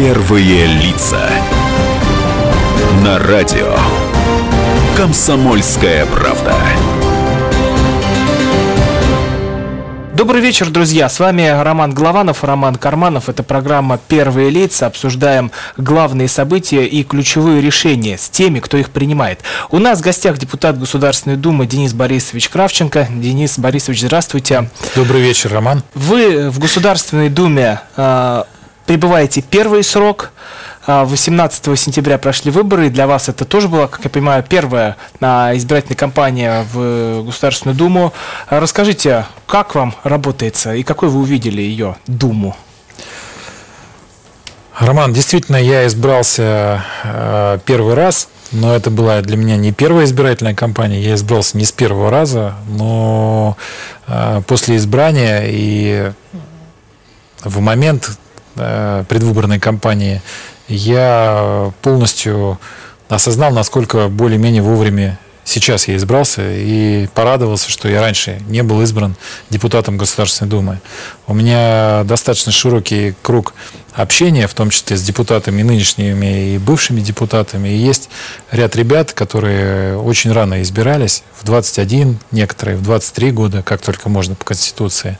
Первые лица. На радио. Комсомольская правда. Добрый вечер, друзья. С вами Роман Голованов, Роман Карманов. Это программа «Первые лица». Обсуждаем главные события и ключевые решения с теми, кто их принимает. У нас в гостях депутат Государственной Думы Денис Борисович Кравченко. Денис Борисович, здравствуйте. Добрый вечер, Роман. Вы в Государственной Думе э, пребываете первый срок. 18 а, сентября прошли выборы, и для вас это тоже была, как я понимаю, первая избирательная кампания в Государственную Думу. Расскажите, как вам работается и какой вы увидели ее Думу? Роман, действительно, я избрался первый раз, но это была для меня не первая избирательная кампания. Я избрался не с первого раза, но после избрания и в момент предвыборной кампании я полностью осознал, насколько более-менее вовремя сейчас я избрался и порадовался, что я раньше не был избран депутатом Государственной Думы. У меня достаточно широкий круг общения, в том числе с депутатами нынешними и бывшими депутатами. И есть ряд ребят, которые очень рано избирались, в 21, некоторые в 23 года, как только можно по Конституции.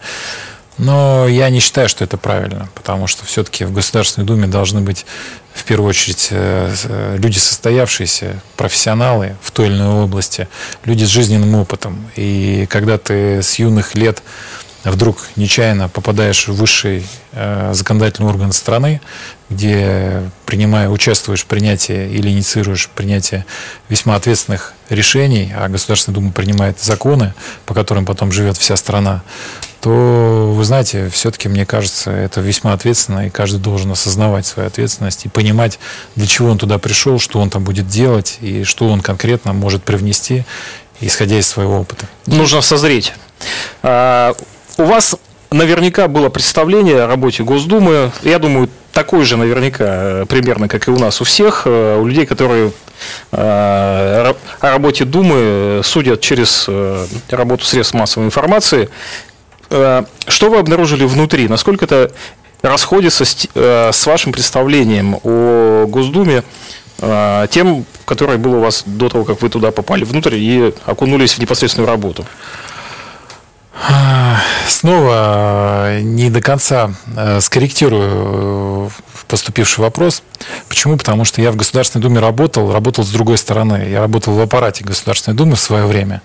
Но я не считаю, что это правильно, потому что все-таки в Государственной Думе должны быть в первую очередь э, э, люди состоявшиеся, профессионалы в той или иной области, люди с жизненным опытом. И когда ты с юных лет вдруг нечаянно попадаешь в высший э, законодательный орган страны, где принимая, участвуешь в принятии или инициируешь принятие весьма ответственных решений, а Государственная Дума принимает законы, по которым потом живет вся страна, то, вы знаете, все-таки, мне кажется, это весьма ответственно, и каждый должен осознавать свою ответственность и понимать, для чего он туда пришел, что он там будет делать, и что он конкретно может привнести, исходя из своего опыта. Нужно созреть. У вас наверняка было представление о работе Госдумы. Я думаю, такое же наверняка э, примерно, как и у нас у всех, э, у людей, которые э, о работе Думы судят через работу средств массовой информации. Что вы обнаружили внутри? Насколько это расходится с вашим представлением о Госдуме, тем, которое было у вас до того, как вы туда попали внутрь и окунулись в непосредственную работу? Снова не до конца э, скорректирую э, поступивший вопрос. Почему? Потому что я в Государственной Думе работал, работал с другой стороны. Я работал в аппарате Государственной Думы в свое время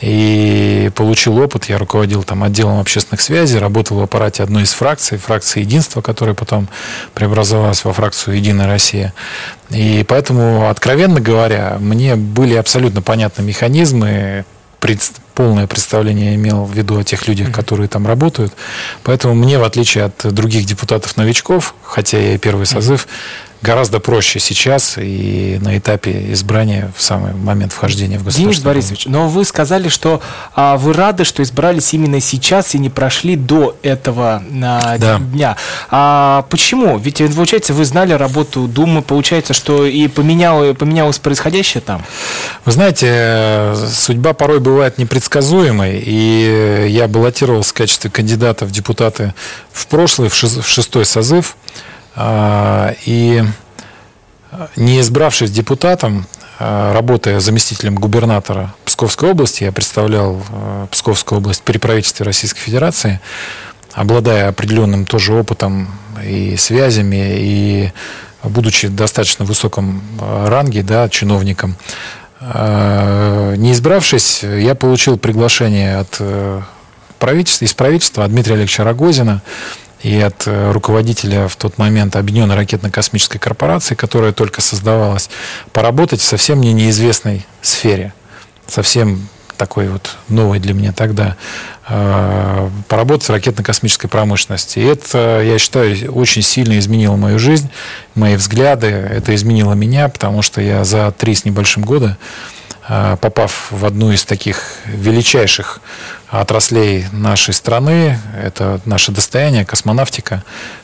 и получил опыт. Я руководил там отделом общественных связей, работал в аппарате одной из фракций, фракции Единства, которая потом преобразовалась во фракцию Единая Россия. И поэтому, откровенно говоря, мне были абсолютно понятны механизмы полное представление имел в виду о тех людях, которые там работают. Поэтому мне, в отличие от других депутатов-новичков, хотя я и первый созыв, гораздо проще сейчас и на этапе избрания в самый момент вхождения в государство. Денис Борисович, но вы сказали, что а, вы рады, что избрались именно сейчас и не прошли до этого а, да. дня. А почему? Ведь получается, вы знали работу Думы, получается, что и поменяло, поменялось происходящее там. Вы знаете, судьба порой бывает непредсказуемой, и я баллотировался в качестве кандидата в депутаты в прошлый, в шестой созыв. А, и не избравшись депутатом, а, работая заместителем губернатора Псковской области, я представлял а, Псковскую область при правительстве Российской Федерации, обладая определенным тоже опытом и связями, и будучи достаточно высоком ранге, да, чиновником, не избравшись, я получил приглашение от э, правительства, из правительства Дмитрия Олеговича Рогозина и от э, руководителя в тот момент Объединенной ракетно-космической корпорации, которая только создавалась, поработать в совсем мне неизвестной сфере, совсем такой вот новой для меня тогда, э, поработать в ракетно-космической промышленности. И это, я считаю, очень сильно изменило мою жизнь, мои взгляды. Это изменило меня, потому что я за три с небольшим года попав в одну из таких величайших отраслей нашей страны, это наше достояние, космонавтика,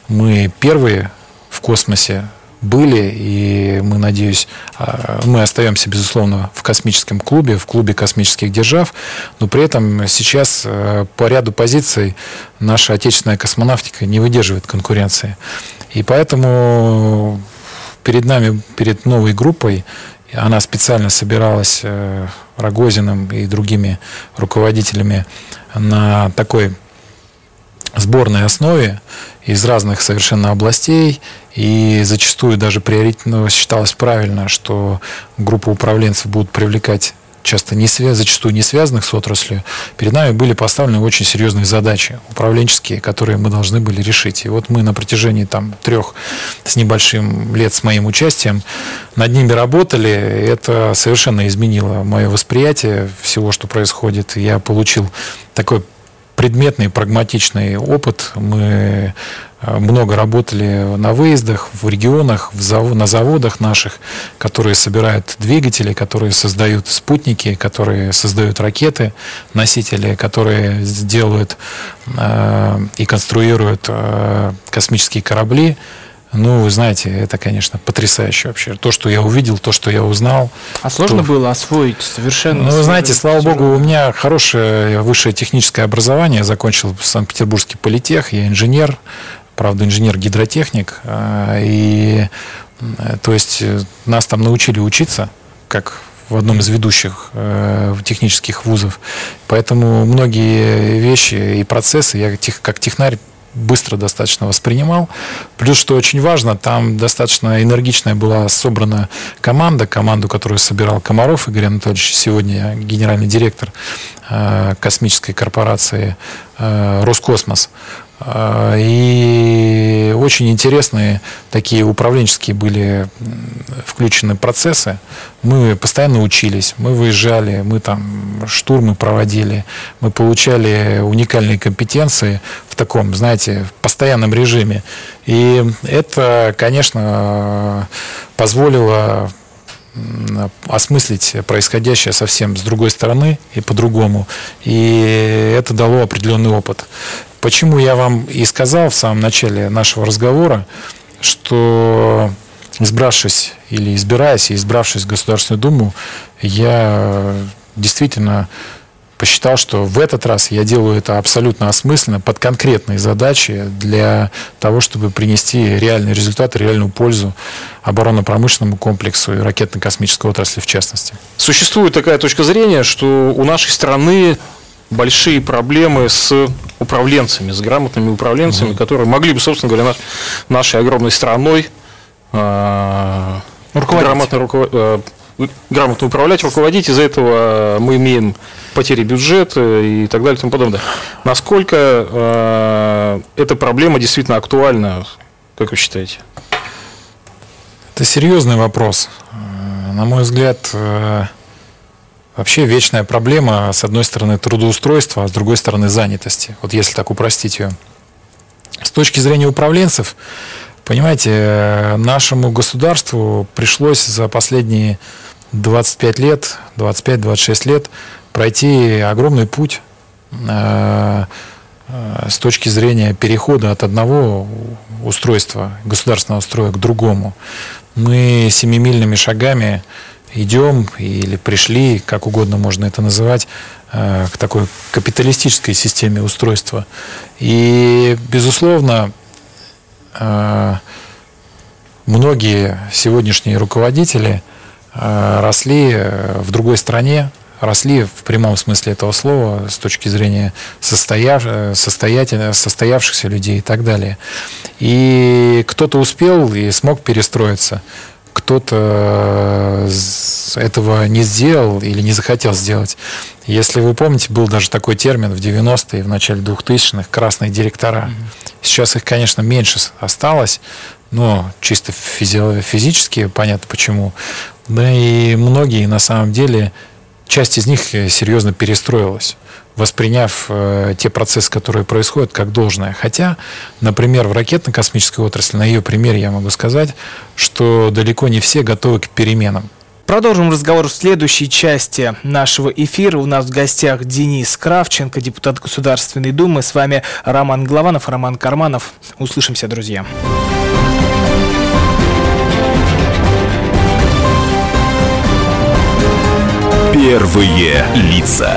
мы первые в космосе были, и мы, надеюсь, э, мы остаемся, безусловно, в космическом клубе, в клубе космических держав, но при этом сейчас э, по ряду позиций наша отечественная космонавтика не выдерживает конкуренции. И поэтому перед нами, перед новой группой, она специально собиралась э, Рогозиным и другими руководителями на такой сборной основе из разных совершенно областей. И зачастую даже приоритетно считалось правильно, что группа управленцев будут привлекать часто не связ, зачастую не связанных с отраслью, перед нами были поставлены очень серьезные задачи управленческие, которые мы должны были решить. И вот мы на протяжении там трех с небольшим лет с моим участием над ними работали. Это совершенно изменило мое восприятие всего, что происходит. Я получил такой предметный, прагматичный опыт. Мы э, много работали на выездах, в регионах, в зав... на заводах наших, которые собирают двигатели, которые создают спутники, которые создают ракеты, носители, которые делают э, и конструируют э, космические корабли. Ну, вы знаете, это, конечно, потрясающе вообще. То, что я увидел, то, что я узнал. А сложно то... было освоить совершенно? Ну, вы знаете, слава богу, у меня хорошее высшее техническое образование. Я закончил Санкт-Петербургский политех, я инженер, правда, инженер-гидротехник. А, и, э, то есть, э, нас там научили учиться, как в одном из ведущих э, технических вузов. Поэтому многие вещи и процессы я тех, как технарь быстро достаточно воспринимал. Плюс, что очень важно, там достаточно энергичная была собрана команда, команду, которую собирал Комаров Игорь Анатольевич, сегодня генеральный директор э, космической корпорации э, Роскосмос. А, и очень интересные такие управленческие были включены процессы. Мы постоянно учились, мы выезжали, мы там штурмы проводили, мы получали уникальные компетенции в таком, знаете, в постоянном режиме. И это, конечно, позволило осмыслить происходящее совсем с другой стороны и по-другому. И это дало определенный опыт. Почему я вам и сказал в самом начале нашего разговора, что избравшись или избираясь и избравшись в Государственную Думу, я действительно посчитал, что в этот раз я делаю это абсолютно осмысленно, под конкретные задачи для того, чтобы принести реальный результат, реальную пользу оборонно-промышленному комплексу и ракетно-космической отрасли в частности. Существует такая точка зрения, что у нашей страны большие проблемы с управленцами, с грамотными управленцами, угу. которые могли бы, собственно говоря, наш, нашей огромной страной э, грамотно, руковод... э, грамотно управлять, руководить. Из-за этого мы имеем потери бюджета и так далее и тому подобное. Насколько э, эта проблема действительно актуальна, как вы считаете? Это серьезный вопрос. На мой взгляд, э, Вообще вечная проблема, с одной стороны, трудоустройства, а с другой стороны, занятости. Вот если так упростить ее. С точки зрения управленцев, понимаете, нашему государству пришлось за последние 25 лет, 25-26 лет пройти огромный путь э, э, с точки зрения перехода от одного устройства, государственного строя к другому. Мы семимильными шагами идем или пришли, как угодно можно это называть, э, к такой капиталистической системе устройства. И, безусловно, э, многие сегодняшние руководители э, росли в другой стране, росли в прямом смысле этого слова с точки зрения состояв, состоявшихся людей и так далее. И кто-то успел и смог перестроиться кто-то э, этого не сделал или не захотел сделать. Если вы помните, был даже такой термин в 90-е, в начале 2000-х, красные директора. Сейчас их, конечно, меньше осталось, но чисто физи- физически понятно почему. Да и многие, на самом деле, часть из них э, серьезно перестроилась восприняв э, те процессы, которые происходят, как должное. Хотя, например, в ракетно-космической отрасли, на ее примере я могу сказать, что далеко не все готовы к переменам. Продолжим разговор в следующей части нашего эфира. У нас в гостях Денис Кравченко, депутат Государственной Думы. С вами Роман Главанов, Роман Карманов. Услышимся, друзья. Первые лица.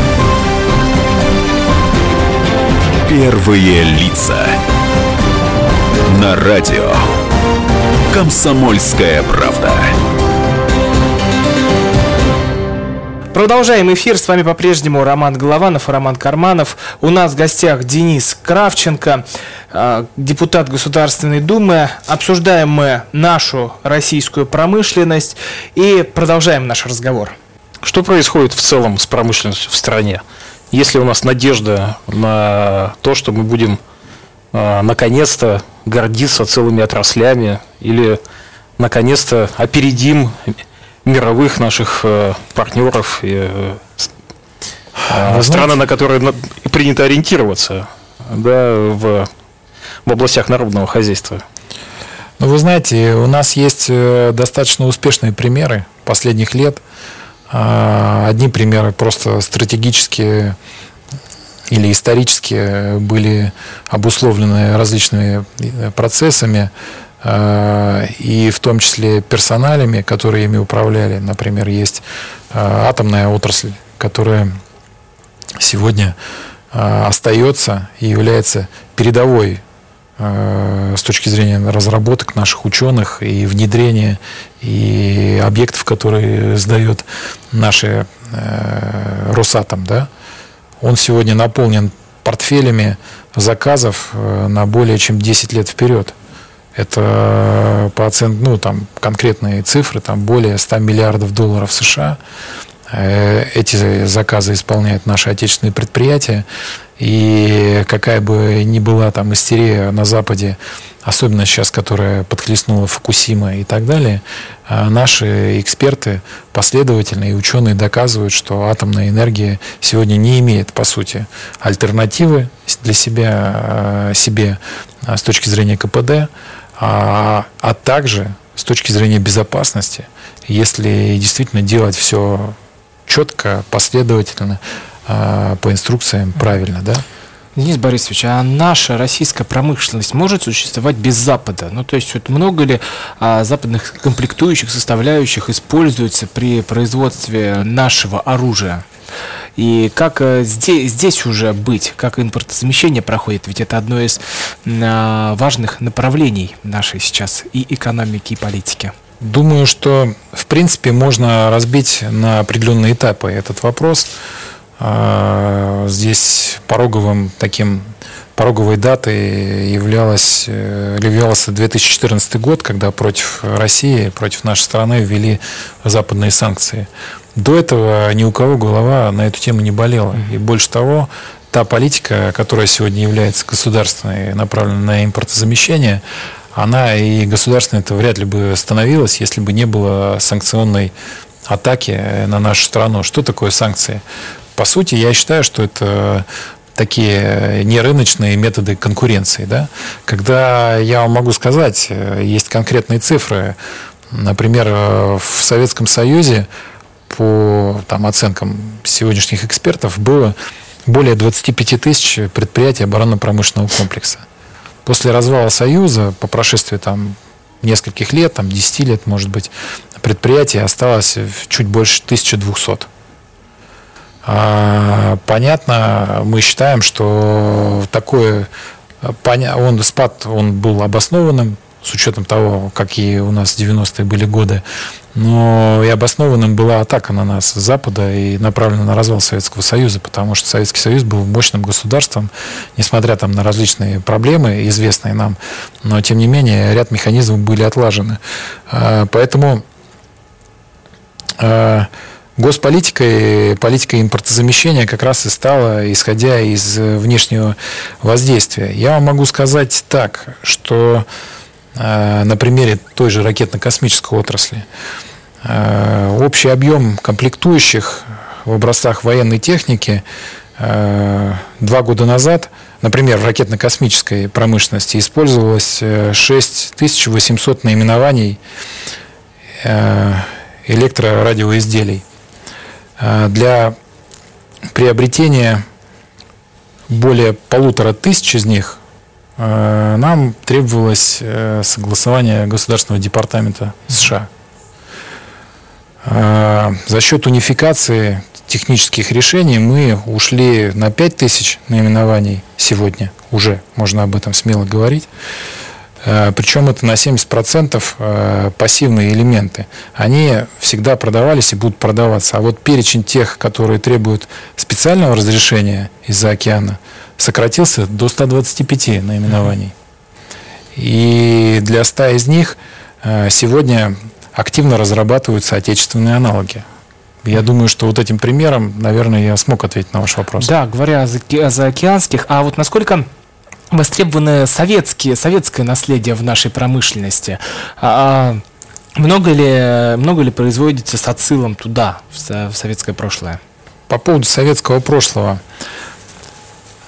Первые лица. На радио. Комсомольская правда. Продолжаем эфир. С вами по-прежнему Роман Голованов и Роман Карманов. У нас в гостях Денис Кравченко, а, депутат Государственной Думы. Обсуждаем мы нашу российскую промышленность и продолжаем наш разговор. Что происходит в целом с промышленностью в стране? Если у нас надежда на то, что мы будем э, наконец-то гордиться целыми отраслями или наконец-то опередим мировых наших э, партнеров и э, э, страны, на которые принято ориентироваться да, в, в областях народного хозяйства. Ну, вы знаете, у нас есть э, достаточно успешные примеры последних лет – а, одни примеры просто стратегические или исторически были обусловлены различными э, процессами, а, и в том числе персоналями, которые ими управляли. Например, есть а, атомная отрасль, которая сегодня остается и является передовой с точки зрения разработок наших ученых и внедрения и объектов, которые сдает наши э, Росатом, да, он сегодня наполнен портфелями заказов э, на более чем 10 лет вперед. Это по оценке, ну, там конкретные цифры, там более 100 миллиардов долларов США. Эти заказы исполняют наши отечественные предприятия. И какая бы ни была там истерия на Западе, особенно сейчас, которая подхлестнула Фукусима и так далее, а наши эксперты последовательно и ученые доказывают, что атомная энергия сегодня не имеет, по сути, альтернативы для себя, а, себе а, с точки зрения КПД, а, а также с точки зрения безопасности, если действительно делать все четко, последовательно, по инструкциям правильно, да? Денис Борисович, а наша российская промышленность может существовать без Запада? Ну, то есть, вот много ли а, западных комплектующих, составляющих используется при производстве нашего оружия? И как а, здесь, здесь уже быть, как импортозамещение проходит? Ведь это одно из а, важных направлений нашей сейчас и экономики, и политики. Думаю, что, в принципе, можно разбить на определенные этапы этот вопрос. А, здесь пороговым таким пороговой датой являлась, э, являлся 2014 год, когда против России, против нашей страны ввели западные санкции. До этого ни у кого голова на эту тему не болела. И больше того, та политика, которая сегодня является государственной, направленной на импортозамещение, она и государственной это вряд ли бы становилась, если бы не было санкционной атаки на нашу страну. Что такое санкции? По сути, я считаю, что это такие нерыночные методы конкуренции. Да? Когда я вам могу сказать, есть конкретные цифры. Например, в Советском Союзе по там, оценкам сегодняшних экспертов было более 25 тысяч предприятий оборонно-промышленного комплекса. После развала Союза, по прошествии там, нескольких лет, там, 10 лет, может быть, предприятий осталось чуть больше 1200. А, понятно, мы считаем, что такой он, спад он был обоснованным, с учетом того, какие у нас 90-е были годы. Но и обоснованным была атака на нас с Запада и направлена на развал Советского Союза, потому что Советский Союз был мощным государством, несмотря там на различные проблемы, известные нам, но тем не менее ряд механизмов были отлажены. А, поэтому Госполитика и политика импортозамещения как раз и стала, исходя из внешнего воздействия. Я вам могу сказать так, что э, на примере той же ракетно-космической отрасли э, общий объем комплектующих в образцах военной техники э, два года назад, например, в ракетно-космической промышленности использовалось э, 6800 наименований э, электрорадиоизделий. Э, Для приобретения более полутора тысяч из них э, нам требовалось э, согласование Государственного департамента США. Э, За счет унификации технических решений мы ушли на 5000 наименований сегодня. Уже можно об этом смело говорить. Э, Причем это на 70% э, пассивные элементы. Они всегда продавались и будут продаваться. А вот перечень тех, которые требуют специального разрешения из-за океана, сократился до 125 наименований. И для 100 из них э, сегодня активно разрабатываются отечественные аналоги. Я думаю, что вот этим примером, наверное, я смог ответить на ваш вопрос. Да, говоря о заокеанских, а вот насколько востребованы советские, советское наследие в нашей промышленности? А, а много ли, много ли производится с отсылом туда, в, со- в советское прошлое? По поводу советского прошлого.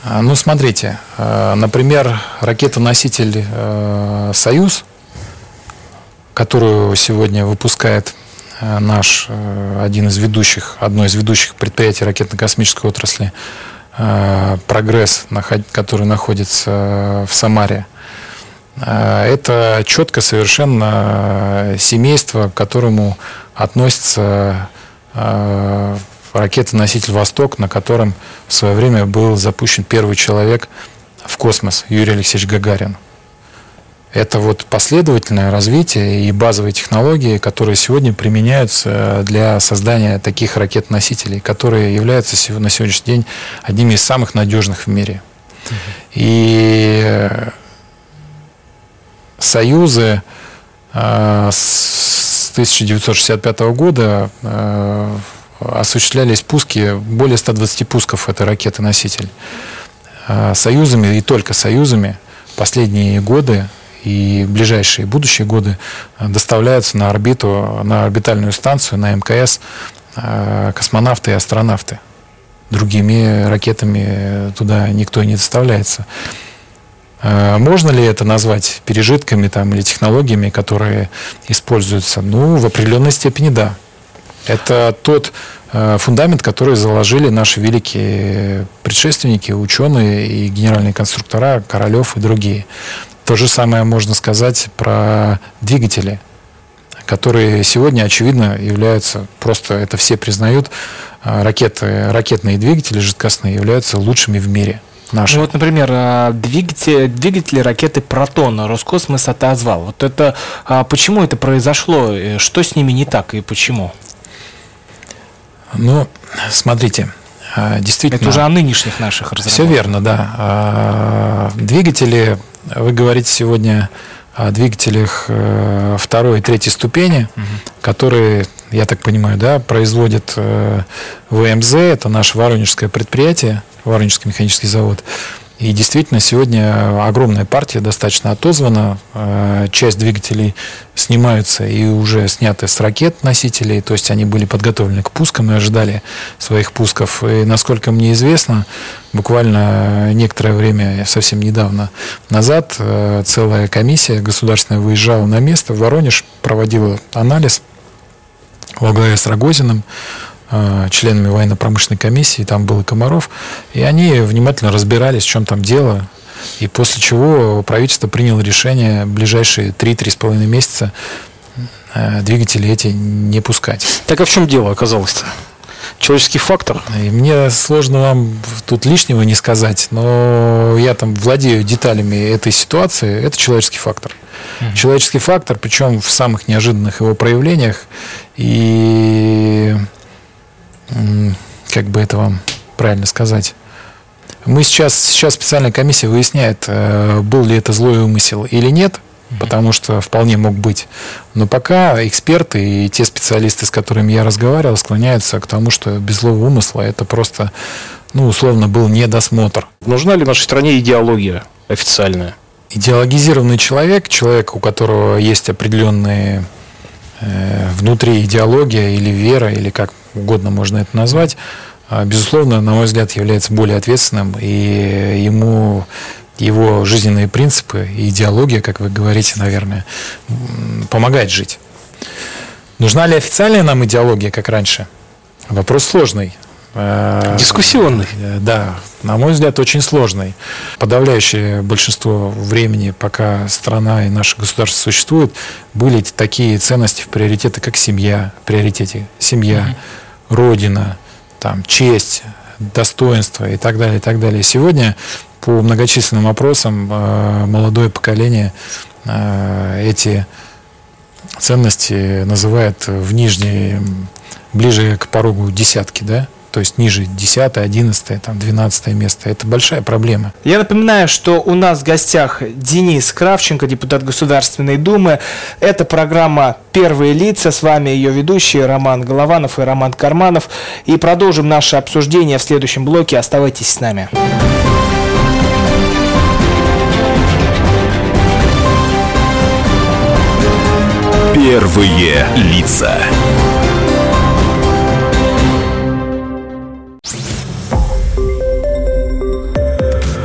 А, Ну, смотрите, э, например, ракетоноситель э, «Союз», которую сегодня выпускает э, наш э, один из ведущих, одно из ведущих предприятий ракетно-космической отрасли «Прогресс», наход- который находится э, в Самаре, Э, это четко совершенно э, семейство, к которому относится э, ракета-носитель «Восток», на котором в свое время был запущен первый человек в космос, Юрий Алексеевич Гагарин. Это вот последовательное развитие и базовые технологии, которые сегодня применяются для создания таких ракет-носителей, которые являются на сегодняшний день одними из самых надежных в мире. И союзы э, с 1965 года э, осуществлялись пуски, более 120 пусков этой ракеты-носитель. Э, Союзами и только союзами последние годы и ближайшие будущие годы э, доставляются на орбиту, на орбитальную станцию, на МКС э, космонавты и астронавты. Другими ракетами туда никто не доставляется. Э, Можно ли это назвать пережитками там, или технологиями, которые используются? Ну, в определенной степени да. Это тот э, фундамент, который заложили наши великие предшественники, ученые и генеральные конструктора, Королев и другие. То же самое можно сказать про двигатели, которые сегодня, очевидно, являются, просто это все признают, э, ракеты, ракетные двигатели жидкостные являются лучшими в мире. Наши. Ну вот, например, а, двигатели, двигатели ракеты «Протон» Роскосмос отозвал. Вот это а, почему это произошло? Э, Что с ними не так и почему? Ну, смотрите, э, действительно... Это уже о нынешних наших разработках. Все верно, да. А, Двигатели, вы говорите сегодня о двигателях э, второй и третьей ступени, которые, я так понимаю, да, производит э, ВМЗ, это наше воронежское предприятие, Воронежский механический завод. И действительно, сегодня огромная партия достаточно отозвана. Э, Часть двигателей снимаются и уже сняты с ракет носителей, то есть они были подготовлены к пускам и ожидали своих пусков. И насколько мне известно, буквально некоторое время, совсем недавно назад, э, целая комиссия государственная выезжала на место в Воронеж, проводила анализ во главе с Рогозиным, членами военно-промышленной комиссии, там был и Комаров, и они внимательно разбирались, в чем там дело, и после чего правительство приняло решение в ближайшие 3-3,5 месяца э, двигатели эти не пускать. Так а в чем дело оказалось-то? Человеческий фактор? И мне сложно вам тут лишнего не сказать, но я там владею деталями этой ситуации. Это человеческий фактор. Человеческий фактор, причем в самых неожиданных его проявлениях. И как бы это вам правильно сказать? Мы сейчас, сейчас специальная комиссия выясняет, э, был ли это злой умысел или нет, потому что вполне мог быть. Но пока эксперты и те специалисты, с которыми я разговаривал, склоняются к тому, что без злого умысла это просто, ну, условно, был недосмотр. Нужна ли нашей стране идеология официальная? Идеологизированный человек, человек, у которого есть определенные э, внутри идеология или вера, или как угодно можно это назвать, а, безусловно, на мой взгляд, является более ответственным, и ему его жизненные принципы и идеология, как вы говорите, наверное, помогает жить. Нужна ли официальная нам идеология, как раньше? Вопрос сложный. Э, Дискуссионный. Э, да, на мой взгляд, очень сложный. Подавляющее большинство времени, пока страна и наше государство существуют, были такие ценности в приоритете, как семья, в приоритете семья, mm-hmm. Родина, там, честь, достоинство и так далее, и так далее. Сегодня по многочисленным опросам э, молодое поколение эти ценности называет в нижней, ближе к порогу десятки, да? То есть ниже 10, 11, там, 12 место. Это большая проблема. Я напоминаю, что у нас в гостях Денис Кравченко, депутат Государственной Думы. Это программа «Первые лица». С вами ее ведущие Роман Голованов и Роман Карманов. И продолжим наше обсуждение в следующем блоке. Оставайтесь с нами. Первые лица.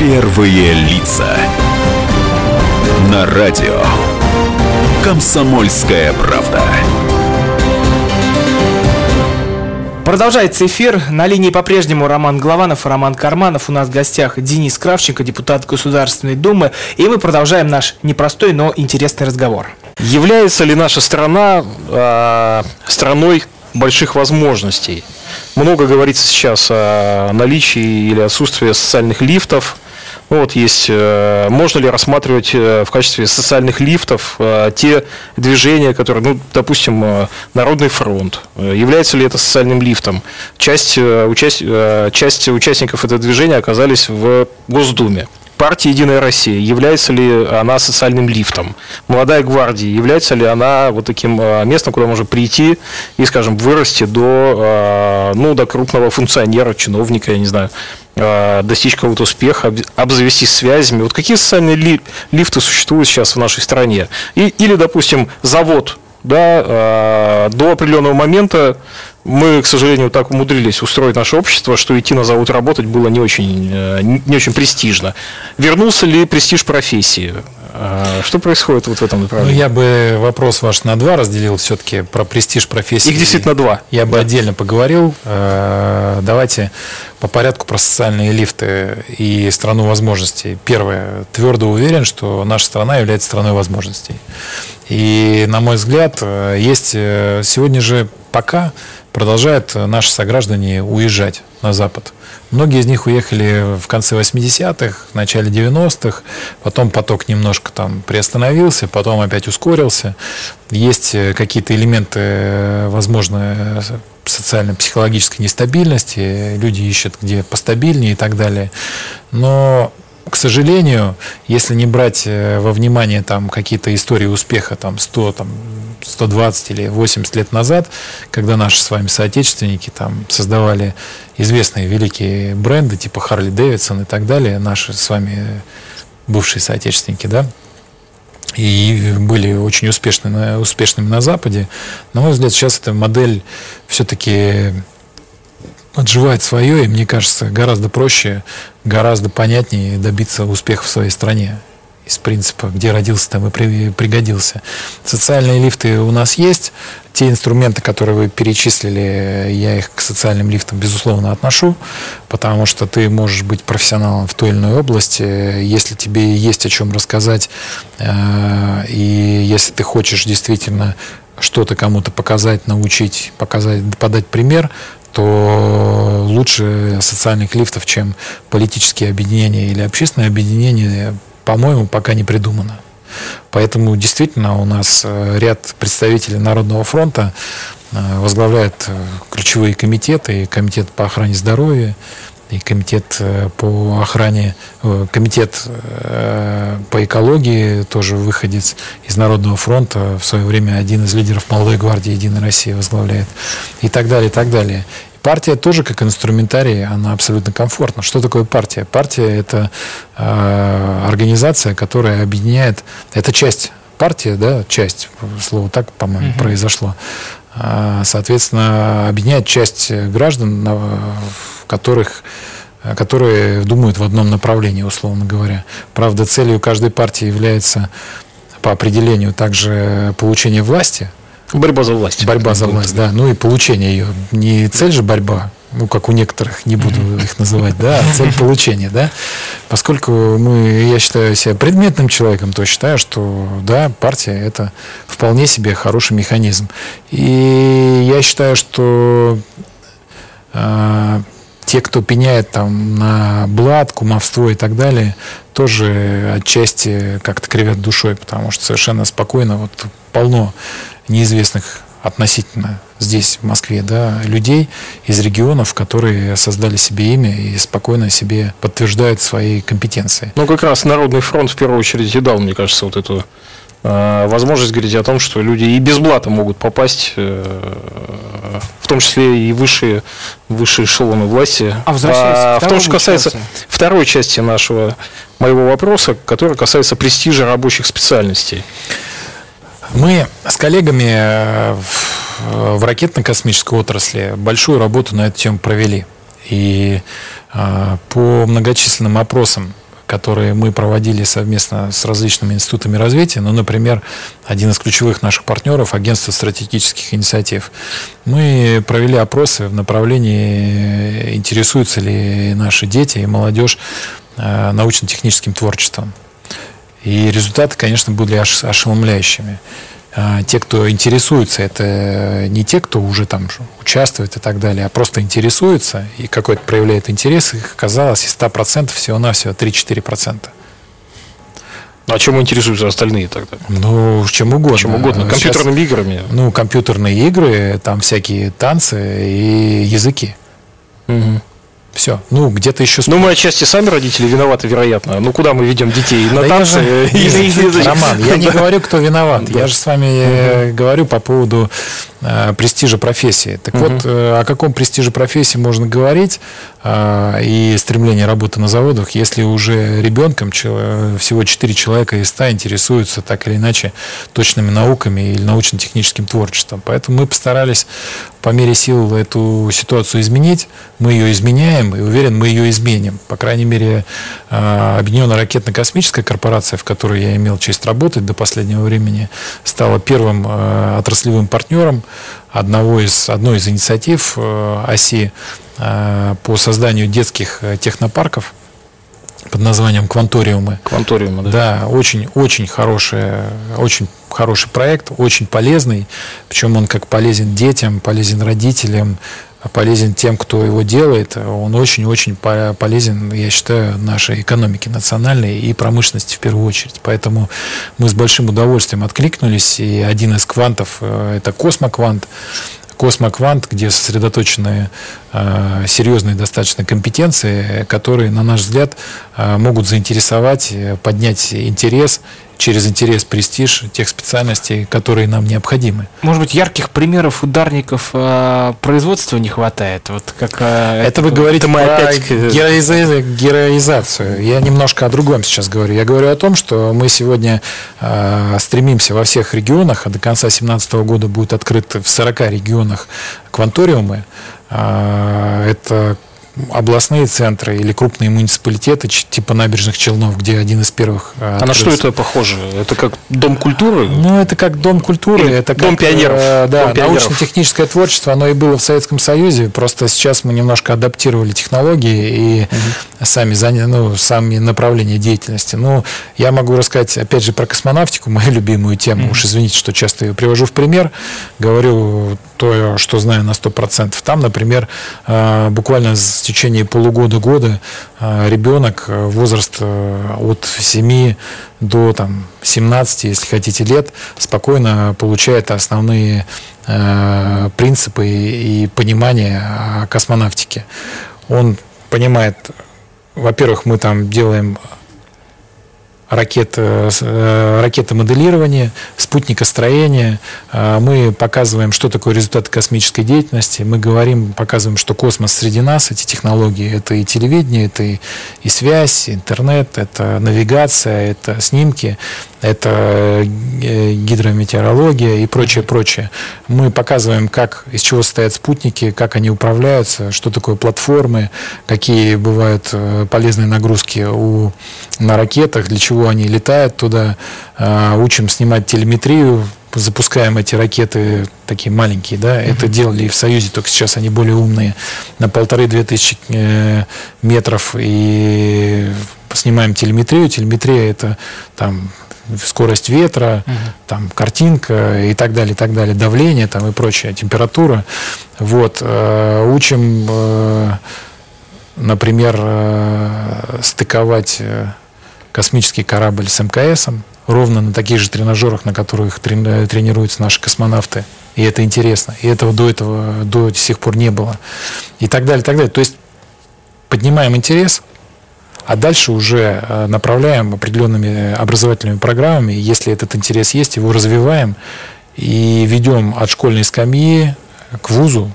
Первые лица. На радио. Комсомольская правда. Продолжается эфир. На линии по-прежнему Роман Главанов и Роман Карманов. У нас в гостях Денис Кравченко, депутат Государственной Думы. И мы продолжаем наш непростой, но интересный разговор. Является ли наша страна э, страной больших возможностей? Много говорится сейчас о наличии или отсутствии социальных лифтов – ну, вот есть, э, можно ли рассматривать э, в качестве социальных лифтов э, те движения, которые, ну, допустим, Народный фронт, является ли это социальным лифтом? Часть, участь, часть участников этого движения оказались в Госдуме партия «Единая Россия», является ли она социальным лифтом? Молодая гвардия, является ли она вот таким местом, куда можно прийти и, скажем, вырасти до, ну, до крупного функционера, чиновника, я не знаю, Э, достичь какого-то успеха, обзавестись связями. Вот какие социальные ли, лифты существуют сейчас в нашей стране? И, или, допустим, завод да, до определенного момента мы, к сожалению, так умудрились устроить наше общество, что идти на завод работать было не очень, э, не очень престижно. Вернулся ли престиж профессии? А, что происходит вот в этом направлении? Ну, я бы вопрос ваш на два разделил все-таки про престиж профессии. Их действительно два. Я бы да. отдельно поговорил. Э, давайте по порядку про социальные лифты и страну возможностей. Первое. Твердо уверен, что наша страна является страной возможностей. И, на мой взгляд, э, есть сегодня же пока продолжают наши сограждане уезжать на Запад. Многие из них уехали в конце 80-х, в начале 90-х, потом поток немножко там приостановился, потом опять ускорился. Есть э, какие-то элементы, э, возможно, социально-психологической нестабильности, люди ищут где постабильнее и так далее. Но к сожалению, если не брать э, во внимание там какие-то истории успеха там 100, там 120 или 80 лет назад, когда наши с вами соотечественники там создавали известные великие бренды типа Харли Дэвидсон и так далее, наши с вами бывшие соотечественники, да, и были очень успешны, успешными на Западе. На мой взгляд, сейчас эта модель все-таки отживает свое, и мне кажется, гораздо проще, гораздо понятнее добиться успеха в своей стране из принципа, где родился, там и пригодился. Социальные лифты у нас есть. Те инструменты, которые вы перечислили, я их к социальным лифтам, безусловно, отношу, потому что ты можешь быть профессионалом в той или иной области, если тебе есть о чем рассказать, э, и если ты хочешь действительно что-то кому-то показать, научить, показать, подать пример, то лучше социальных лифтов, чем политические объединения или общественные объединения, по-моему, пока не придумано. Поэтому действительно у нас э, ряд представителей Народного фронта возглавляет ключевые комитеты, и комитет по охране здоровья, и комитет по охране, комитет по экологии, тоже выходец из Народного фронта, в свое время один из лидеров Молодой гвардии Единой России возглавляет, и так далее, и так далее. Партия тоже как инструментарий, она абсолютно комфортна. Что такое партия? Партия – это э, организация, которая объединяет, это часть партия, да, часть, слово так, по-моему, uh-huh. произошло, а, соответственно, объединяет часть граждан, в которых которые думают в одном направлении, условно говоря. Правда, целью каждой партии является по определению также получение власти, Борьба за власть. Борьба за власть, да. Ну и получение ее. Не цель же борьба, ну, как у некоторых, не буду их называть, да, а цель получения, да. Поскольку мы, я считаю себя предметным человеком, то считаю, что, да, партия – это вполне себе хороший механизм. И я считаю, что э, те, кто пеняет там на блат, кумовство и так далее, тоже отчасти как-то кривят душой, потому что совершенно спокойно вот полно неизвестных относительно здесь, в Москве, да, людей из регионов, которые создали себе имя и спокойно себе подтверждают свои компетенции. Ну, как раз Народный фронт в первую очередь и дал, мне кажется, вот эту возможность говорить о том, что люди и без блата могут попасть, э, в том числе и высшие, высшие эшелоны власти. А а, в том, что касается второй части нашего моего вопроса, который касается престижа рабочих специальностей. Мы с коллегами э, в ракетно-космической отрасли большую работу на эту тему провели. И э, по многочисленным опросам, которые мы проводили совместно с различными институтами развития, ну, например, один из ключевых наших партнеров, Агентство стратегических инициатив, мы провели опросы в направлении, интересуются ли наши дети и молодежь э, научно-техническим творчеством. И результаты, конечно, были ошеломляющими. А, те, кто интересуется, это не те, кто уже там участвует и так далее, а просто интересуется и какой-то проявляет интерес, их оказалось из 100% всего-навсего 3-4%. Ну, а чем интересуются остальные тогда? Ну, чем угодно. Чем угодно. Компьютерными Сейчас, играми? Ну, компьютерные игры, там всякие танцы и языки. Угу. Все. Ну, где-то еще... Ну, мы отчасти сами родители виноваты, вероятно. Ну, куда мы ведем детей? На да танцы? Же... Роман, я не говорю, кто виноват. Я же с вами говорю по поводу э, престижа профессии. Так вот, э, о каком престиже профессии можно говорить э, и стремление работы на заводах, если уже ребенком всего 4 человека из 100 интересуются так или иначе точными науками или научно-техническим творчеством. Поэтому мы постарались по мере сил эту ситуацию изменить. Мы ее изменяем и уверен, мы ее изменим. По крайней мере, э, Объединенная ракетно-космическая корпорация, в которой я имел честь работать до последнего времени, стала первым э, отраслевым партнером одного из, одной из инициатив э, оси по созданию детских технопарков под названием «Кванториумы». Кванториумы, да. Да, очень, очень хороший, очень хороший проект, очень полезный. Причем он как полезен детям, полезен родителям, полезен тем, кто его делает. Он очень-очень полезен, я считаю, нашей экономике национальной и промышленности в первую очередь. Поэтому мы с большим удовольствием откликнулись. И один из квантов э, – это космоквант. Космоквант, где сосредоточены э, серьезные достаточно компетенции, которые, на наш взгляд, э, могут заинтересовать, э, поднять интерес через интерес, престиж тех специальностей, которые нам необходимы. Может быть, ярких примеров ударников э, производства не хватает? Вот как, э, это, это вы говорите мы про опять... героиза... героизацию. Я немножко о другом сейчас говорю. Я говорю о том, что мы сегодня э, стремимся во всех регионах, а до конца 2017 года будет открыт в 40 регионах кванториумы. Э, это областные центры или крупные муниципалитеты типа набережных Челнов, где один из первых открылся. А на что это похоже? Это как дом культуры? Ну, это как дом культуры. Или это дом как, пионеров. Э, да, научно-техническое творчество, оно и было в Советском Союзе, просто сейчас мы немножко адаптировали технологии и угу. сами, заняли, ну, сами направления деятельности. Ну, я могу рассказать, опять же, про космонавтику, мою любимую тему. Угу. Уж извините, что часто ее привожу в пример. Говорю то, что знаю на 100%. Там, например, э, буквально с течение полугода-года ребенок возраст от 7 до там, 17, если хотите, лет спокойно получает основные принципы и понимание о космонавтике. Он понимает, во-первых, мы там делаем ракет, э, э, ракетомоделирования, спутникостроения. Э, мы показываем, что такое результаты космической деятельности. Мы говорим, показываем, что космос среди нас, эти технологии, это и телевидение, это и, и связь, интернет, это навигация, это снимки, это гидрометеорология и прочее, прочее. Мы показываем, как, из чего состоят спутники, как они управляются, что такое платформы, какие бывают полезные нагрузки у, на ракетах, для чего они летают туда, а, учим снимать телеметрию, запускаем эти ракеты такие маленькие, да, это делали и в Союзе, только сейчас они более умные, на полторы-две тысячи э, метров и снимаем телеметрию. Телеметрия это там скорость ветра, угу. там картинка и так далее, и так далее, давление там и прочее, температура. Вот, э, учим, э, например, стыковать космический корабль с МКС, ровно на таких же тренажерах, на которых тренируются наши космонавты. И это интересно. И этого до этого до сих пор не было. И так далее, и так далее. То есть поднимаем интерес, а дальше уже э, направляем определенными образовательными программами. Если этот интерес есть, его развиваем и ведем от школьной скамьи к вузу,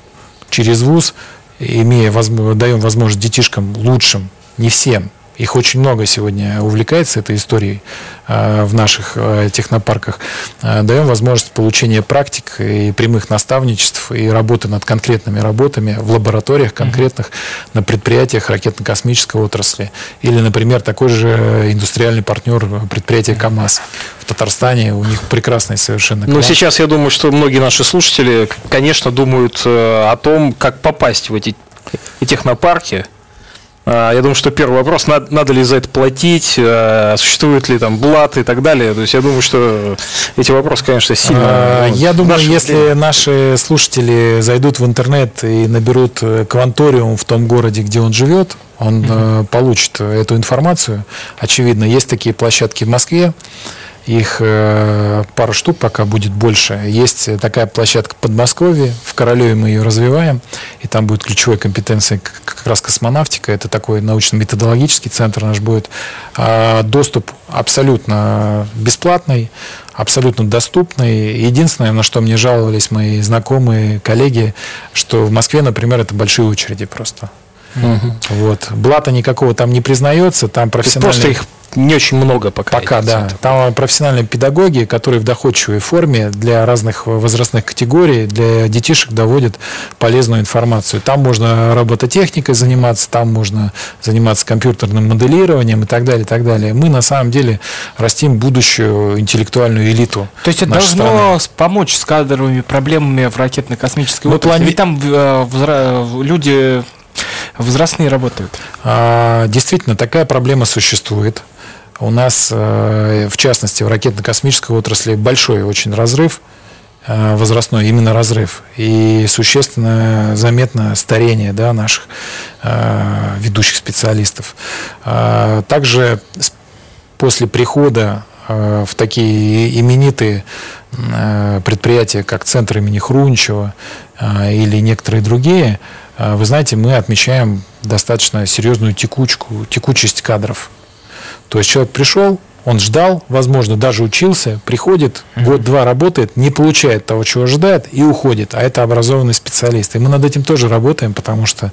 через вуз, имея, даем возможность детишкам лучшим, не всем, их очень много сегодня увлекается этой историей э, в наших э, технопарках. Э, даем возможность получения практик и прямых наставничеств и работы над конкретными работами в лабораториях конкретных на предприятиях ракетно-космической отрасли. Или, например, такой же индустриальный партнер предприятия КАМАЗ в Татарстане. У них прекрасный совершенно Ну, сейчас я думаю, что многие наши слушатели, конечно, думают о том, как попасть в эти технопарки, я думаю, что первый вопрос, надо, надо ли за это платить, а, существует ли там блат и так далее. То есть я думаю, что эти вопросы, конечно, сильно... А, я думаю, если время. наши слушатели зайдут в интернет и наберут э, кванториум в том городе, где он живет, он угу. получит эту информацию. Очевидно, есть такие площадки в Москве. Их э, пару штук пока будет больше. Есть такая площадка в Подмосковье, в Королеве мы ее развиваем, и там будет ключевой компетенция как раз космонавтика. Это такой научно-методологический центр наш будет. А доступ абсолютно бесплатный, абсолютно доступный. Единственное, на что мне жаловались мои знакомые, коллеги, что в Москве, например, это большие очереди просто. Угу. Вот. Блата никакого там не признается, там профессиональные... Просто их не очень много пока. Пока, да. Там профессиональные педагоги, которые в доходчивой форме для разных возрастных категорий, для детишек доводят полезную информацию. Там можно робототехникой заниматься, там можно заниматься компьютерным моделированием и так далее, и так далее. Мы на самом деле растим будущую интеллектуальную элиту. То есть это должно страны. помочь с кадровыми проблемами в ракетно-космической отрасли? Плани... Ведь там э, люди возрастные работают. А, действительно, такая проблема существует. У нас, э, в частности, в ракетно-космической отрасли большой очень разрыв э, возрастной, именно разрыв. И существенно заметно старение да, наших э, ведущих специалистов. Также после прихода в такие именитые предприятия, как Центр имени Хрунчева или некоторые другие, вы знаете, мы отмечаем достаточно серьезную текучку, текучесть кадров. То есть человек пришел, он ждал, возможно, даже учился, приходит, год-два работает, не получает того, чего ожидает, и уходит. А это образованный специалист. И мы над этим тоже работаем, потому что,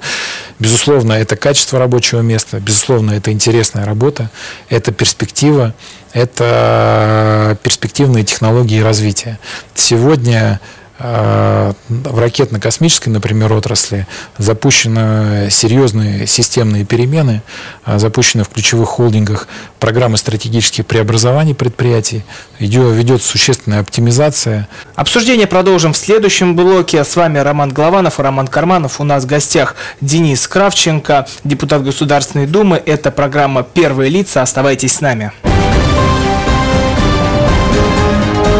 безусловно, это качество рабочего места, безусловно, это интересная работа, это перспектива, это перспективные технологии развития. Сегодня Э, в ракетно-космической, например, отрасли запущены серьезные системные перемены, э, запущены в ключевых холдингах программы стратегических преобразований предприятий, идет, ведет существенная оптимизация. Обсуждение продолжим в следующем блоке. С вами Роман Голованов и Роман Карманов. У нас в гостях Денис Кравченко, депутат Государственной Думы. Это программа «Первые лица». Оставайтесь с нами.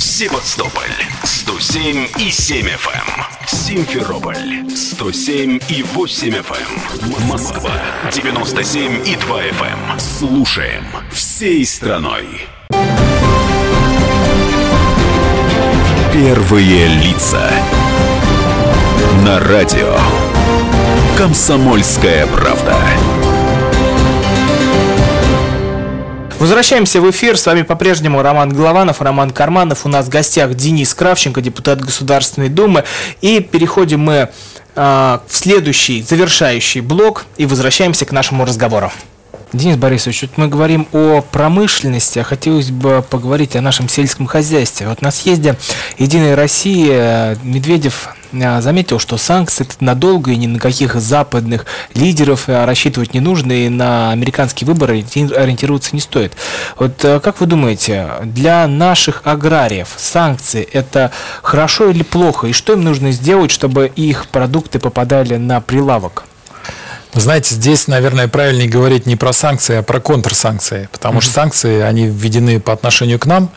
Севастополь 107 и 7 FM. Симферополь 107 и 8 FM. Москва 97 и 2 FM. Слушаем всей страной. Первые лица. На радио. Комсомольская правда. Возвращаемся в эфир. С вами по-прежнему Роман Голованов, Роман Карманов. У нас в гостях Денис Кравченко, депутат Государственной Думы. И переходим мы э, в следующий, завершающий блок и возвращаемся к нашему разговору. Денис Борисович, вот мы говорим о промышленности, а хотелось бы поговорить о нашем сельском хозяйстве. Вот на съезде «Единой России» Медведев заметил, что санкции надолго и ни на каких западных лидеров э, рассчитывать не нужно, и на американские выборы ориентироваться не стоит. Вот как вы думаете, для наших аграриев санкции это хорошо или плохо, и что им нужно сделать, чтобы их продукты попадали на прилавок? Знаете, здесь, наверное, правильнее говорить не про санкции, а про контрсанкции. Потому mm-hmm. что санкции, они введены по отношению к нам,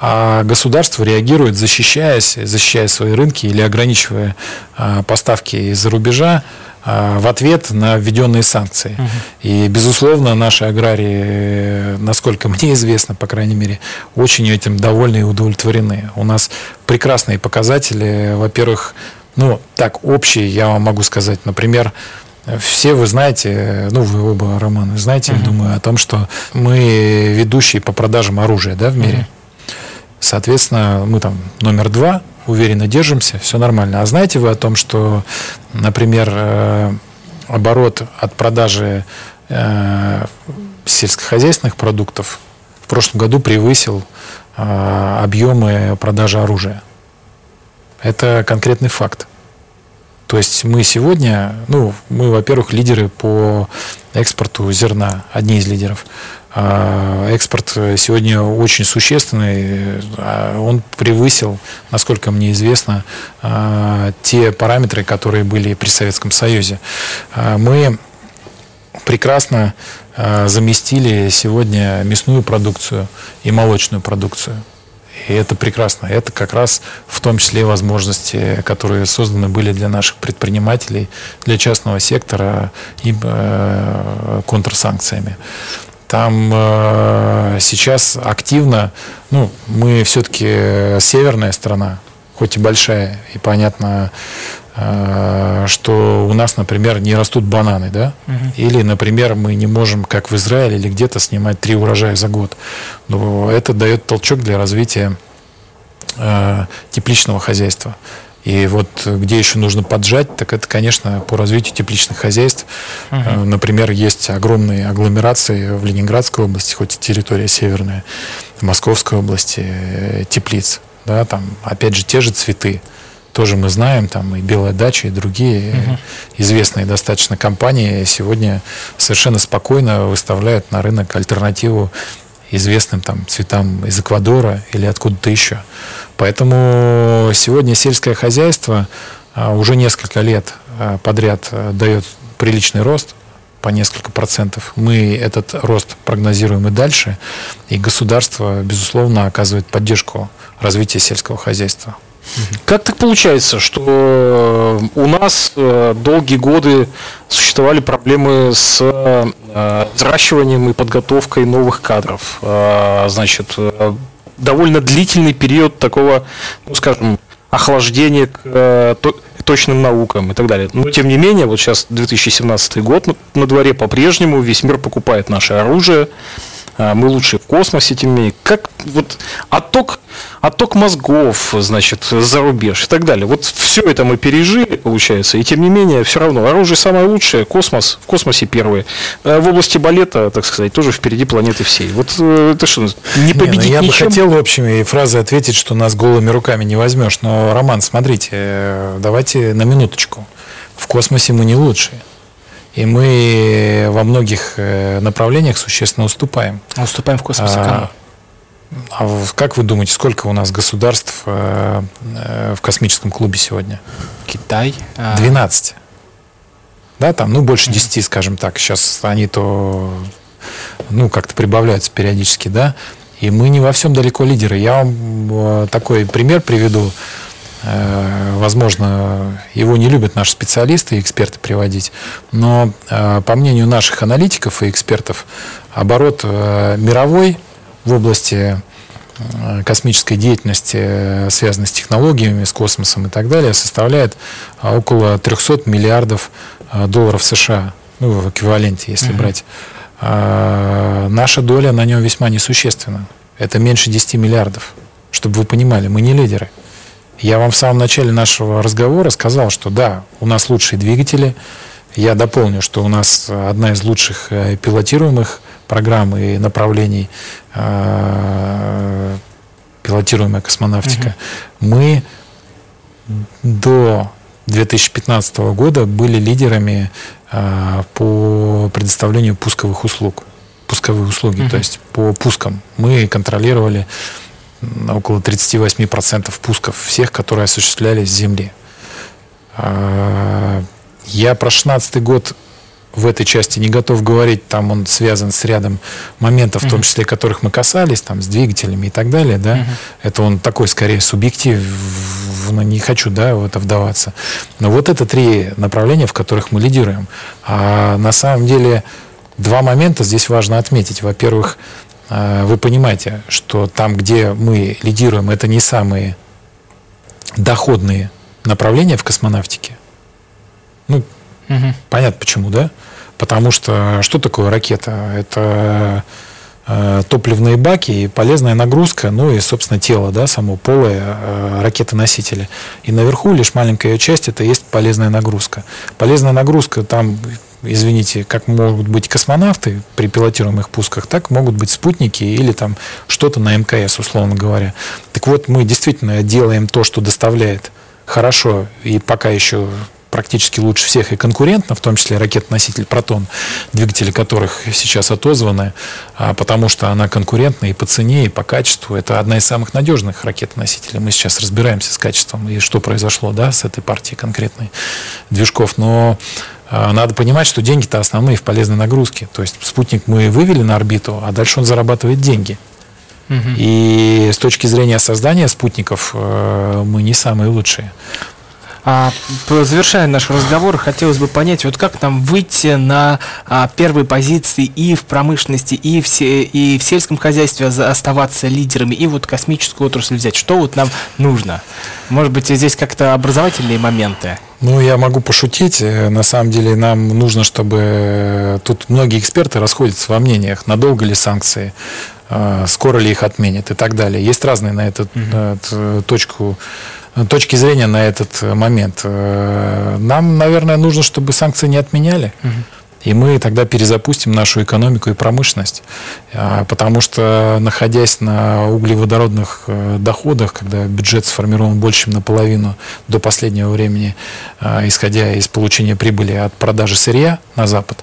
а государство реагирует, защищаясь, защищая свои рынки или ограничивая а, поставки из-за рубежа а, в ответ на введенные санкции. Угу. И, безусловно, наши аграрии, насколько мне известно, по крайней мере, очень этим довольны и удовлетворены. У нас прекрасные показатели. Во-первых, ну, так, общие, я вам могу сказать, например, все вы знаете, ну вы оба, Роман, знаете, uh-huh. я думаю, о том, что мы ведущие по продажам оружия да, в мире. Uh-huh. Соответственно, мы там номер два, уверенно держимся, все нормально. А знаете вы о том, что, например, э, оборот от продажи э, сельскохозяйственных продуктов в прошлом году превысил э, объемы продажи оружия? Это конкретный факт. То есть мы сегодня, ну, мы, во-первых, лидеры по экспорту зерна, одни из лидеров. А экспорт сегодня очень существенный. А он превысил, насколько мне известно, а, те параметры, которые были при Советском Союзе. Мы прекрасно заместили сегодня мясную продукцию и молочную продукцию. И это прекрасно. Это как раз в том числе возможности, которые созданы были для наших предпринимателей, для частного сектора и э, контрсанкциями. Там э, сейчас активно, ну, мы все-таки северная страна, хоть и большая, и понятно, э, что у нас, например, не растут бананы, да? Угу. Или, например, мы не можем, как в Израиле или где-то, снимать три урожая за год. Но это дает толчок для развития э, тепличного хозяйства. И вот где еще нужно поджать, так это, конечно, по развитию тепличных хозяйств. Uh-huh. Например, есть огромные агломерации в Ленинградской области, хоть и территория северная, в Московской области теплиц. Да, там, опять же, те же цветы тоже мы знаем, там и Белая дача, и другие угу. известные достаточно компании сегодня совершенно спокойно выставляют на рынок альтернативу известным там цветам из Эквадора или откуда-то еще. Поэтому сегодня сельское хозяйство а, уже несколько лет а, подряд а, дает приличный рост по несколько процентов. Мы этот рост прогнозируем и дальше, и государство, безусловно, оказывает поддержку развития сельского хозяйства. Как так получается, что э, у нас э, долгие годы существовали проблемы с э, взращиванием и подготовкой новых кадров? Значит, довольно длительный период такого, ну, скажем, охлаждения к точным наукам и так далее. Но тем не менее, вот сейчас 2017 год на дворе по-прежнему, весь мир покупает наше оружие, мы лучшие в космосе, тем не менее. Как вот отток, отток мозгов, значит, за рубеж и так далее. Вот все это мы пережили, получается, и тем не менее, все равно оружие самое лучшее, космос, в космосе первые. А в области балета, так сказать, тоже впереди планеты всей. Вот э, это что, не победить не, ну, Я ничем? бы хотел, в общем, и фразой ответить, что нас голыми руками не возьмешь. Но, Роман, смотрите, э, давайте на минуточку. В космосе мы не лучшие. И мы во многих э, направлениях существенно уступаем. уступаем в космосе а, кому? А как вы думаете, сколько у нас государств э, э, в космическом клубе сегодня? Китай. 12. А. Да, там, ну, больше 10, скажем так. Сейчас они то, ну, как-то прибавляются периодически, да. И мы не во всем далеко лидеры. Я вам такой пример приведу. Возможно, его не любят наши специалисты и эксперты приводить, но по мнению наших аналитиков и экспертов, оборот мировой в области э, космической деятельности, э, связанной с технологиями, с космосом и так далее, составляет около 300 миллиардов э, долларов США, ну, в эквиваленте, если mm-hmm. брать. А, наша доля на нем весьма несущественна. Это меньше 10 миллиардов. Чтобы вы понимали, мы не лидеры. Я вам в самом начале нашего разговора сказал, что да, у нас лучшие двигатели. Я дополню, что у нас одна из лучших пилотируемых программ и направлений э, пилотируемая космонавтика, угу. мы до 2015 года были лидерами э, по предоставлению пусковых услуг, пусковые услуги, угу. то есть по пускам. Мы контролировали около 38% пусков всех, которые осуществлялись с Земли. Э, я про 16 год в этой части не готов говорить, там он связан с рядом моментов, в том числе которых мы касались, там с двигателями и так далее, да, uh-huh. это он такой скорее субъектив, ну, не хочу, да, в это вдаваться. Но вот это три направления, в которых мы лидируем. А на самом деле два момента здесь важно отметить. Во-первых, вы понимаете, что там, где мы лидируем, это не самые доходные направления в космонавтике. Ну, угу. понятно почему, да? Потому что что такое ракета? Это э, топливные баки и полезная нагрузка, ну и, собственно, тело, да, само полое э, ракеты-носители. И наверху лишь маленькая ее часть, это есть полезная нагрузка. Полезная нагрузка там, извините, как могут быть космонавты при пилотируемых пусках, так могут быть спутники или там что-то на МКС, условно говоря. Так вот, мы действительно делаем то, что доставляет хорошо и пока еще практически лучше всех и конкурентно, в том числе ракет-носитель «Протон», двигатели которых сейчас отозваны, а, потому что она конкурентна и по цене, и по качеству. Это одна из самых надежных ракет-носителей. Мы сейчас разбираемся с качеством и что произошло да, с этой партией конкретной движков. Но а, надо понимать, что деньги-то основные в полезной нагрузке. То есть спутник мы вывели на орбиту, а дальше он зарабатывает деньги. И с точки зрения создания спутников э, мы не самые лучшие. А, завершая наш разговор, хотелось бы понять, вот как нам выйти на а, первые позиции и в промышленности, и в, се, и в сельском хозяйстве оставаться лидерами, и вот космическую отрасль взять. Что вот нам нужно? Может быть, здесь как-то образовательные моменты? Ну, я могу пошутить. Э, на самом деле нам нужно, чтобы... Э, тут многие эксперты расходятся во мнениях, надолго ли санкции, э, скоро ли их отменят и так далее. Есть разные на эту угу. точку точки зрения на этот момент. Э, нам, наверное, нужно, чтобы санкции не отменяли. Угу. И мы тогда перезапустим нашу экономику и промышленность. А, потому что, находясь на углеводородных э, доходах, когда бюджет сформирован больше, чем наполовину до последнего времени, а, исходя из получения прибыли от продажи сырья на Запад,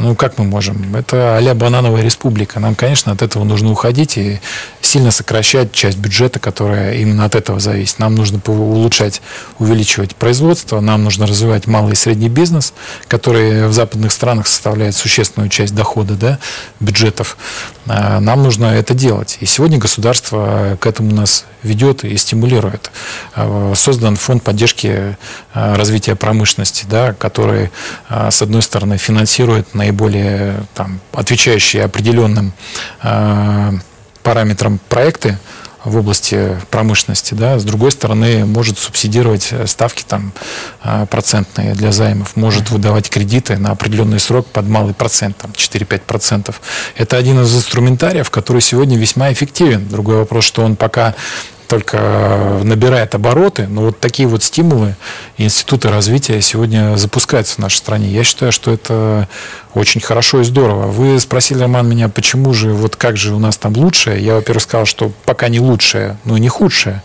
ну, как мы можем? Это а банановая республика. Нам, конечно, от этого нужно уходить и сильно сокращать часть бюджета, которая именно от этого зависит. Нам нужно улучшать, увеличивать производство, нам нужно развивать малый и средний бизнес, который в западных странах составляет существенную часть дохода да, бюджетов. А, нам нужно это делать. И сегодня государство к этому нас ведет и стимулирует. А, создан фонд поддержки а, развития промышленности, да, который, с одной стороны, финансирует наиболее там, отвечающие определенным параметрам проекты, в области промышленности, да, с другой стороны, может субсидировать ставки там а, процентные для займов, может выдавать кредиты на определенный срок под малый процент, там 4-5%. Это один из инструментариев, который сегодня весьма эффективен. Другой вопрос, что он пока только набирает обороты, но вот такие вот стимулы институты развития сегодня запускаются в нашей стране. Я считаю, что это очень хорошо и здорово. Вы спросили, Роман, меня, почему же, вот как же у нас там лучшее? Я, во-первых, сказал, что пока не лучшее, но и не худшее.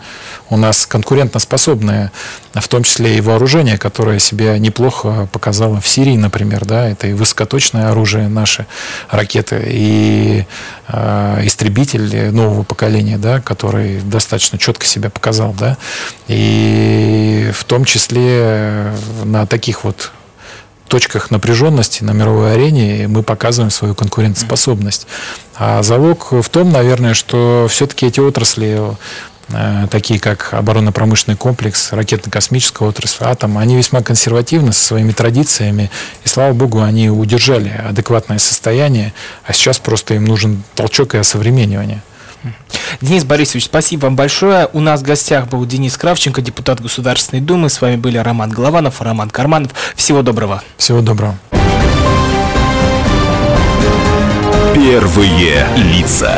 У нас конкурентоспособное, в том числе и вооружение, которое себя неплохо показало в Сирии, например, да, это и высокоточное оружие наши ракеты, и э, истребитель нового поколения, да, который достаточно четко себя показал, да, и в том числе на таких вот точках напряженности на мировой арене мы показываем свою конкурентоспособность. А залог в том, наверное, что все-таки эти отрасли э, такие как оборонно-промышленный комплекс, ракетно-космическая отрасль, атом, они весьма консервативны со своими традициями, и, слава богу, они удержали адекватное состояние, а сейчас просто им нужен толчок и осовременивание. Денис Борисович, спасибо вам большое. У нас в гостях был Денис Кравченко, депутат Государственной Думы. С вами были Роман Голованов, Роман Карманов. Всего доброго. Всего доброго. Первые лица.